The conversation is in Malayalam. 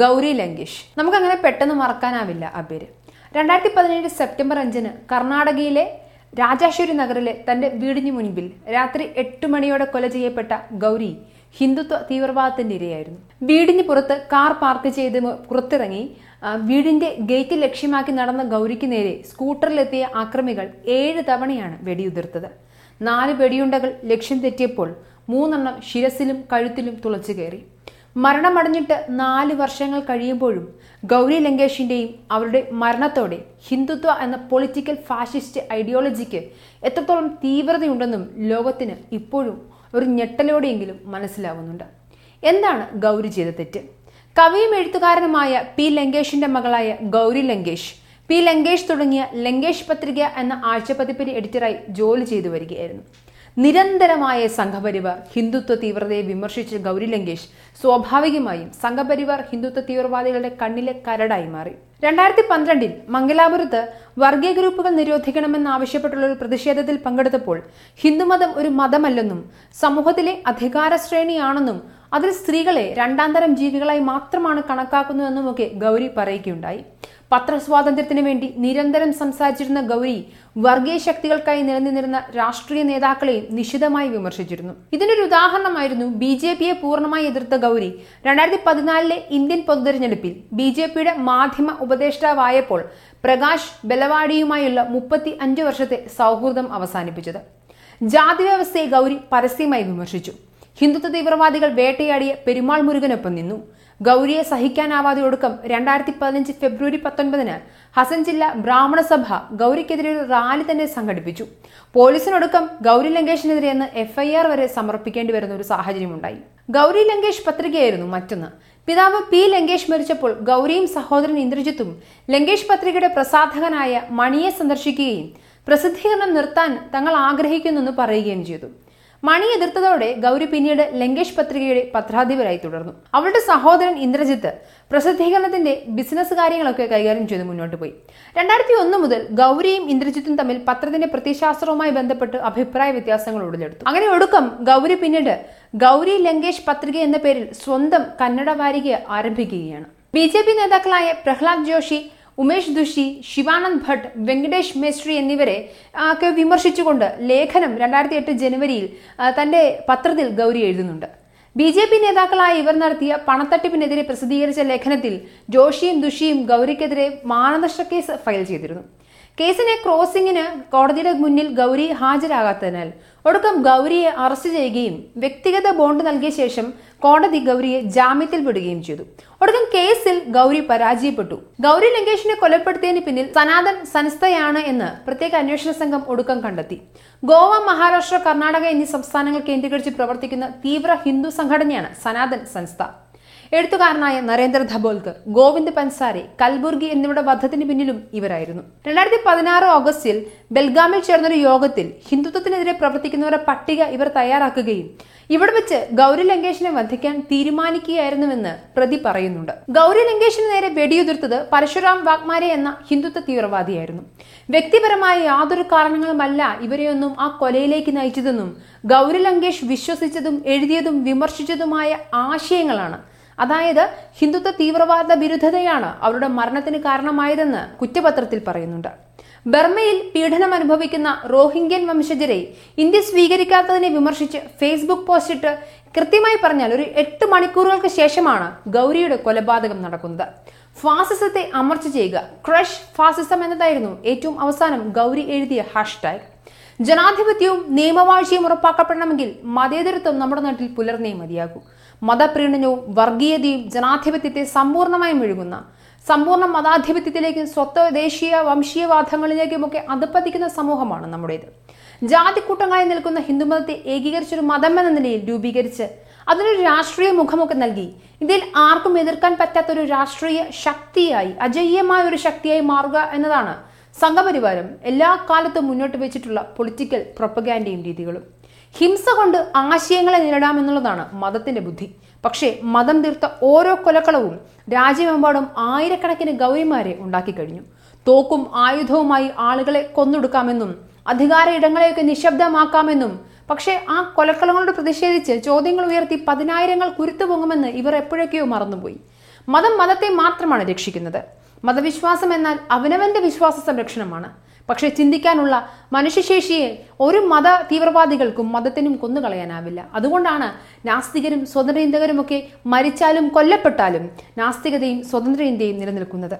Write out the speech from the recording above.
ഗൗരി ലങ്കേഷ്. നമുക്കങ്ങനെ പെട്ടെന്ന് മറക്കാനാവില്ല ആ പേര് രണ്ടായിരത്തി പതിനേഴ് സെപ്റ്റംബർ അഞ്ചിന് കർണാടകയിലെ രാജാശ്വരി നഗറിലെ തന്റെ വീടിന് മുൻപിൽ രാത്രി എട്ട് മണിയോടെ കൊല ചെയ്യപ്പെട്ട ഗൗരി ഹിന്ദുത്വ തീവ്രവാദത്തിന്റെ ഇരയായിരുന്നു. വീടിന് പുറത്ത് കാർ പാർക്ക് ചെയ്ത് പുറത്തിറങ്ങി വീടിന്റെ ഗേറ്റ് ലക്ഷ്യമാക്കി നടന്ന ഗൗരിക്ക് നേരെ സ്കൂട്ടറിലെത്തിയ ആക്രമികൾ ഏഴ് തവണയാണ് വെടിയുതിർത്തത്. നാല് വെടിയുണ്ടകൾ ലക്ഷ്യം തെറ്റിയപ്പോൾ മൂന്നെണ്ണം ശിരസിലും കഴുത്തിലും തുളച്ചു കയറി മരണമടഞ്ഞിട്ട് നാല് വർഷങ്ങൾ കഴിയുമ്പോഴും ഗൗരി ലങ്കേഷിന്റെയും അവരുടെ മരണത്തോടെ ഹിന്ദുത്വ എന്ന പൊളിറ്റിക്കൽ ഫാഷിസ്റ്റ് ഐഡിയോളജിക്ക് എത്രത്തോളം തീവ്രതയുണ്ടെന്നും ലോകത്തിന് ഇപ്പോഴും ഒരു ഞെട്ടലോടെയെങ്കിലും മനസ്സിലാവുന്നുണ്ട്. എന്താണ് ഗൗരി ചെയ്ത തെറ്റ്? കവിയും എഴുത്തുകാരനുമായ പി ലങ്കേഷിന്റെ മകളായ ഗൗരി ലങ്കേഷ് പി ലങ്കേഷ് തുടങ്ങിയ ലങ്കേഷ് പത്രിക എന്ന ആഴ്ചപ്പതിപ്പിന് എഡിറ്ററായി ജോലി ചെയ്തു വരികയായിരുന്നു. നിരന്തരമായ സംഘപരിവാർ ഹിന്ദുത്വ തീവ്രതയെ വിമർശിച്ച ഗൗരി ലങ്കേഷ് സ്വാഭാവികമായും സംഘപരിവാർ ഹിന്ദുത്വ തീവ്രവാദികളുടെ കണ്ണിലെ കരടായി മാറി. രണ്ടായിരത്തി പന്ത്രണ്ടിൽ മംഗലാപുരത്ത് വർഗീയ ഗ്രൂപ്പുകൾ നിരോധിക്കണമെന്നാവശ്യപ്പെട്ടുള്ള ഒരു പ്രതിഷേധത്തിൽ പങ്കെടുത്തപ്പോൾ ഹിന്ദുമതം ഒരു മതമല്ലെന്നും സമൂഹത്തിലെ അധികാര ശ്രേണിയാണെന്നും അതിൽ സ്ത്രീകളെ രണ്ടാം തരം ജീവികളായി മാത്രമാണ് കണക്കാക്കുന്നതെന്നുമൊക്കെ ഗൗരി പറയുകയുണ്ടായി. പത്രസ്വാതന്ത്ര്യത്തിന് വേണ്ടി നിരന്തരം സംസാരിച്ചിരുന്ന ഗൗരി വർഗീയ ശക്തികൾക്കായി നിലനിന്നിരുന്ന രാഷ്ട്രീയ നേതാക്കളെയും നിശിതമായി വിമർശിച്ചിരുന്നു. ഇതിനൊരു ഉദാഹരണമായിരുന്നു ബി ജെ പിയെ പൂർണമായി എതിർത്ത ഗൗരി. രണ്ടായിരത്തി പതിനാലിലെ ഇന്ത്യൻ പൊതുതെരഞ്ഞെടുപ്പിൽ ബി ജെ പിയുടെ മാധ്യമ ഉപദേഷ്ടാവായപ്പോൾ പ്രകാശ് ബലവാടിയുമായുള്ള മുപ്പത്തി അഞ്ച് വർഷത്തെ സൗഹൃദം അവസാനിപ്പിച്ചത്. ജാതി വ്യവസ്ഥയെ ഗൗരി പരസ്യമായി വിമർശിച്ചു. ഹിന്ദുത്വ തീവ്രവാദികൾ വേട്ടയാടിയ പെരുമാൾ മുരുകനൊപ്പം നിന്നു. ഗൗരിയെ സഹിക്കാനാവാതെ ഒടുക്കം രണ്ടായിരത്തി പതിനഞ്ച് ഫെബ്രുവരി പത്തൊൻപതിന് ഹസൻ ജില്ല ബ്രാഹ്മണ സഭ ഗൗരിക്കെതിരെ ഒരു റാലി തന്നെ സംഘടിപ്പിച്ചു. പോലീസിനൊടുക്കം ഗൗരി ലങ്കേഷിനെതിരെ എന്ന് എഫ്ഐആർ വരെ സമർപ്പിക്കേണ്ടി വരുന്ന ഒരു സാഹചര്യമുണ്ടായി. ഗൗരി ലങ്കേഷ് പത്രികയായിരുന്നു മറ്റൊന്ന്. പിതാവ് പി ലങ്കേഷ് മരിച്ചപ്പോൾ ഗൗരിയും സഹോദരൻ ഇന്ദ്രജിത്തും ലങ്കേഷ് പത്രികയുടെ പ്രസാധകനായ മണിയെ സന്ദർശിക്കുകയും പ്രസിദ്ധീകരണം നിർത്താൻ തങ്ങൾ ആഗ്രഹിക്കുന്നെന്ന് പറയുകയും ചെയ്തു. മണി എതിർത്തതോടെ ഗൗരി പിന്നീട് ലങ്കേഷ് പത്രികയുടെ പത്രാധിപരായി തുടർന്നു. അവളുടെ സഹോദരൻ ഇന്ദ്രജിത്ത് പ്രസിദ്ധീകരണത്തിന്റെ ബിസിനസ് കാര്യങ്ങളൊക്കെ കൈകാര്യം ചെയ്ത് മുന്നോട്ട് പോയി. രണ്ടായിരത്തി ഒന്ന് മുതൽ ഗൗരിയും ഇന്ദ്രജിത്തും തമ്മിൽ പത്രത്തിന്റെ പ്രത്യശാസ്ത്രവുമായി ബന്ധപ്പെട്ട് അഭിപ്രായ വ്യത്യാസങ്ങൾ ഉടലെടുത്തു. അങ്ങനെ ഒടുക്കം ഗൗരി പിന്നീട് ഗൗരി ലങ്കേഷ് പത്രിക എന്ന പേരിൽ സ്വന്തം കന്നഡ വാരിക ആരംഭിക്കുകയാണ്. ബി നേതാക്കളായ പ്രഹ്ലാദ് ജോഷി ഉമേഷ് ദുഷി ശിവാനന്ദ് ഭട്ട് വെങ്കടേഷ് മേശ്രി എന്നിവരെ ഒക്കെ വിമർശിച്ചുകൊണ്ട് ലേഖനം രണ്ടായിരത്തി എട്ട് ജനുവരിയിൽ തന്റെ പത്രത്തിൽ ഗൗരി എഴുതുന്നുണ്ട്. ബി ജെ പി നേതാക്കളായ ഇവർ നടത്തിയ പണത്തട്ടിപ്പിനെതിരെ പ്രസിദ്ധീകരിച്ച ലേഖനത്തിൽ ജോഷിയും ദുഷിയും ഗൗരിക്കെതിരെ മാനനഷ്ട കേസ് ഫയൽ ചെയ്തിരുന്നു. കേസിനെ ക്രോസിംഗിന് കോടതിയുടെ മുന്നിൽ ഗൗരി ഹാജരാകാത്തതിനാൽ ഒടുക്കം ഗൗരിയെ അറസ്റ്റ് ചെയ്യുകയും വ്യക്തിഗത ബോണ്ട് നൽകിയ ശേഷം കോടതി ഗൗരിയെ ജാമ്യത്തിൽ വിടുകയും ചെയ്തു. ഒടുക്കം കേസിൽ ഗൗരി പരാജയപ്പെട്ടു. ഗൗരി ലങ്കേഷിനെ കൊലപ്പെടുത്തിയതിന് പിന്നിൽ സനാതൻ സനസ്ഥയാണ് എന്ന് പ്രത്യേക അന്വേഷണ സംഘം ഒടുക്കം കണ്ടെത്തി. ഗോവ മഹാരാഷ്ട്ര കർണാടക എന്നീ സംസ്ഥാനങ്ങൾ കേന്ദ്രീകരിച്ച് പ്രവർത്തിക്കുന്ന തീവ്ര ഹിന്ദു സംഘടനയാണ് സനാതൻ സംസ്ഥ എഴുത്തുകാരനായ നരേന്ദ്ര ധബോൽക്കർ ഗോവിന്ദ് പൻസാരി കൽബുർഗി എന്നിവരുടെ വധത്തിന് പിന്നിലും ഇവരായിരുന്നു. രണ്ടായിരത്തി പതിനാറ് ഓഗസ്റ്റിൽ ബെൽഗാമിൽ ചേർന്നൊരു യോഗത്തിൽ ഹിന്ദുത്വത്തിനെതിരെ പ്രവർത്തിക്കുന്നവരുടെ പട്ടിക ഇവർ തയ്യാറാക്കുകയും ഇവിടെ വെച്ച് ഗൗരി ലങ്കേഷിനെ വധിക്കാൻ തീരുമാനിക്കുകയായിരുന്നുവെന്ന് പ്രതി പറയുന്നുണ്ട്. ഗൗരി ലങ്കേഷിന് നേരെ വെടിയുതിർത്തത് പരശുരാം വാഗ്മാരെ എന്ന ഹിന്ദുത്വ തീവ്രവാദിയായിരുന്നു. വ്യക്തിപരമായ യാതൊരു കാരണങ്ങളുമല്ല ഇവരെയൊന്നും ആ കൊലയിലേക്ക് നയിച്ചതെന്നും ഗൗരി ലങ്കേഷ് വിശ്വസിച്ചതും എഴുതിയതും വിമർശിച്ചതുമായ ആശയങ്ങളാണ് അതായത് ഹിന്ദുത്വ തീവ്രവാദ വിരുദ്ധതയാണ് അവരുടെ മരണത്തിന് കാരണമായതെന്ന് കുറ്റപത്രത്തിൽ പറയുന്നുണ്ട്. ബർമയിൽ പീഡനം അനുഭവിക്കുന്ന റോഹിംഗ്യൻ വംശജരെ ഇന്ത്യ സ്വീകരിക്കാത്തതിനെ വിമർശിച്ച് ഫേസ്ബുക്ക് പോസ്റ്റിട്ട് കൃത്യമായി പറഞ്ഞാൽ ഒരു എട്ട് മണിക്കൂറുകൾക്ക് ശേഷമാണ് ഗൗരിയുടെ കൊലപാതകം നടക്കുന്നത്. ഫാസിസത്തെ അമർച്ച ചെയ്യുക ക്രഷ് ഫാസിസം എന്നതായിരുന്നു ഏറ്റവും അവസാനം ഗൗരി എഴുതിയ ഹാഷ്ടാഗ്. ജനാധിപത്യവും നിയമവാഴ്ചയും ഉറപ്പാക്കപ്പെടണമെങ്കിൽ മതേതരത്വം നമ്മുടെ നാട്ടിൽ പുലർന്നേ മതിയാകൂ. മതപ്രീണനവും വർഗീയതയും ജനാധിപത്യത്തെ സമ്പൂർണമായും ഒഴുകുന്ന സമ്പൂർണ മതാധിപത്യത്തിലേക്കും സ്വത്വദേശീയ വംശീയവാദങ്ങളിലേക്കുമൊക്കെ അധപ്പതിക്കുന്ന സമൂഹമാണ് നമ്മുടേത്. ജാതിക്കൂട്ടങ്ങളായി നിൽക്കുന്ന ഹിന്ദുമതത്തെ ഏകീകരിച്ചൊരു മതം എന്ന നിലയിൽ രൂപീകരിച്ച് അതിനൊരു രാഷ്ട്രീയ മുഖമൊക്കെ നൽകി ഇതിൽ ആർക്കും എതിർക്കാൻ പറ്റാത്ത ഒരു രാഷ്ട്രീയ ശക്തിയായി അജയ്യമായ ഒരു ശക്തിയായി മാറുക എന്നതാണ് സംഘപരിവാരം എല്ലാ കാലത്തും മുന്നോട്ട് വെച്ചിട്ടുള്ള പൊളിറ്റിക്കൽ പ്രൊപ്പഗാൻഡയും രീതികളും. ഹിംസ കൊണ്ട് ആശയങ്ങളെ നേരിടാമെന്നുള്ളതാണ് മതത്തിന്റെ ബുദ്ധി. പക്ഷേ മതം തീർത്ത ഓരോ കൊലക്കളവും രാജ്യമെമ്പാടും ആയിരക്കണക്കിന് ഗൗരിമാരെ ഉണ്ടാക്കി കഴിഞ്ഞു. തോക്കും ആയുധവുമായി ആളുകളെ കൊന്നൊടുക്കാമെന്നും അധികാര ഇടങ്ങളെയൊക്കെ നിശബ്ദമാക്കാമെന്നും പക്ഷേ ആ കൊലക്കളങ്ങളോട് പ്രതിഷേധിച്ച് ചോദ്യങ്ങൾ ഉയർത്തി പതിനായിരങ്ങൾ കുരുത്തു പൊങ്ങുമെന്ന് ഇവർ എപ്പോഴൊക്കെയോ മറന്നുപോയി. മതം മതത്തെ മാത്രമാണ് രക്ഷിക്കുന്നത്. മതവിശ്വാസം എന്നാൽ അവനവന്റെ വിശ്വാസ സംരക്ഷണമാണ്. പക്ഷെ ചിന്തിക്കാനുള്ള മനുഷ്യശേഷിയെ ഒരു മത തീവ്രവാദികൾക്കും മതത്തിനും കൊന്നുകളയാനാവില്ല. അതുകൊണ്ടാണ് നാസ്തികരും സ്വതന്ത്ര ഇന്ത്യകരുമൊക്കെ മരിച്ചാലും കൊല്ലപ്പെട്ടാലും നാസ്തികതയും സ്വതന്ത്ര ഇന്ത്യയും നിലനിൽക്കുന്നത്.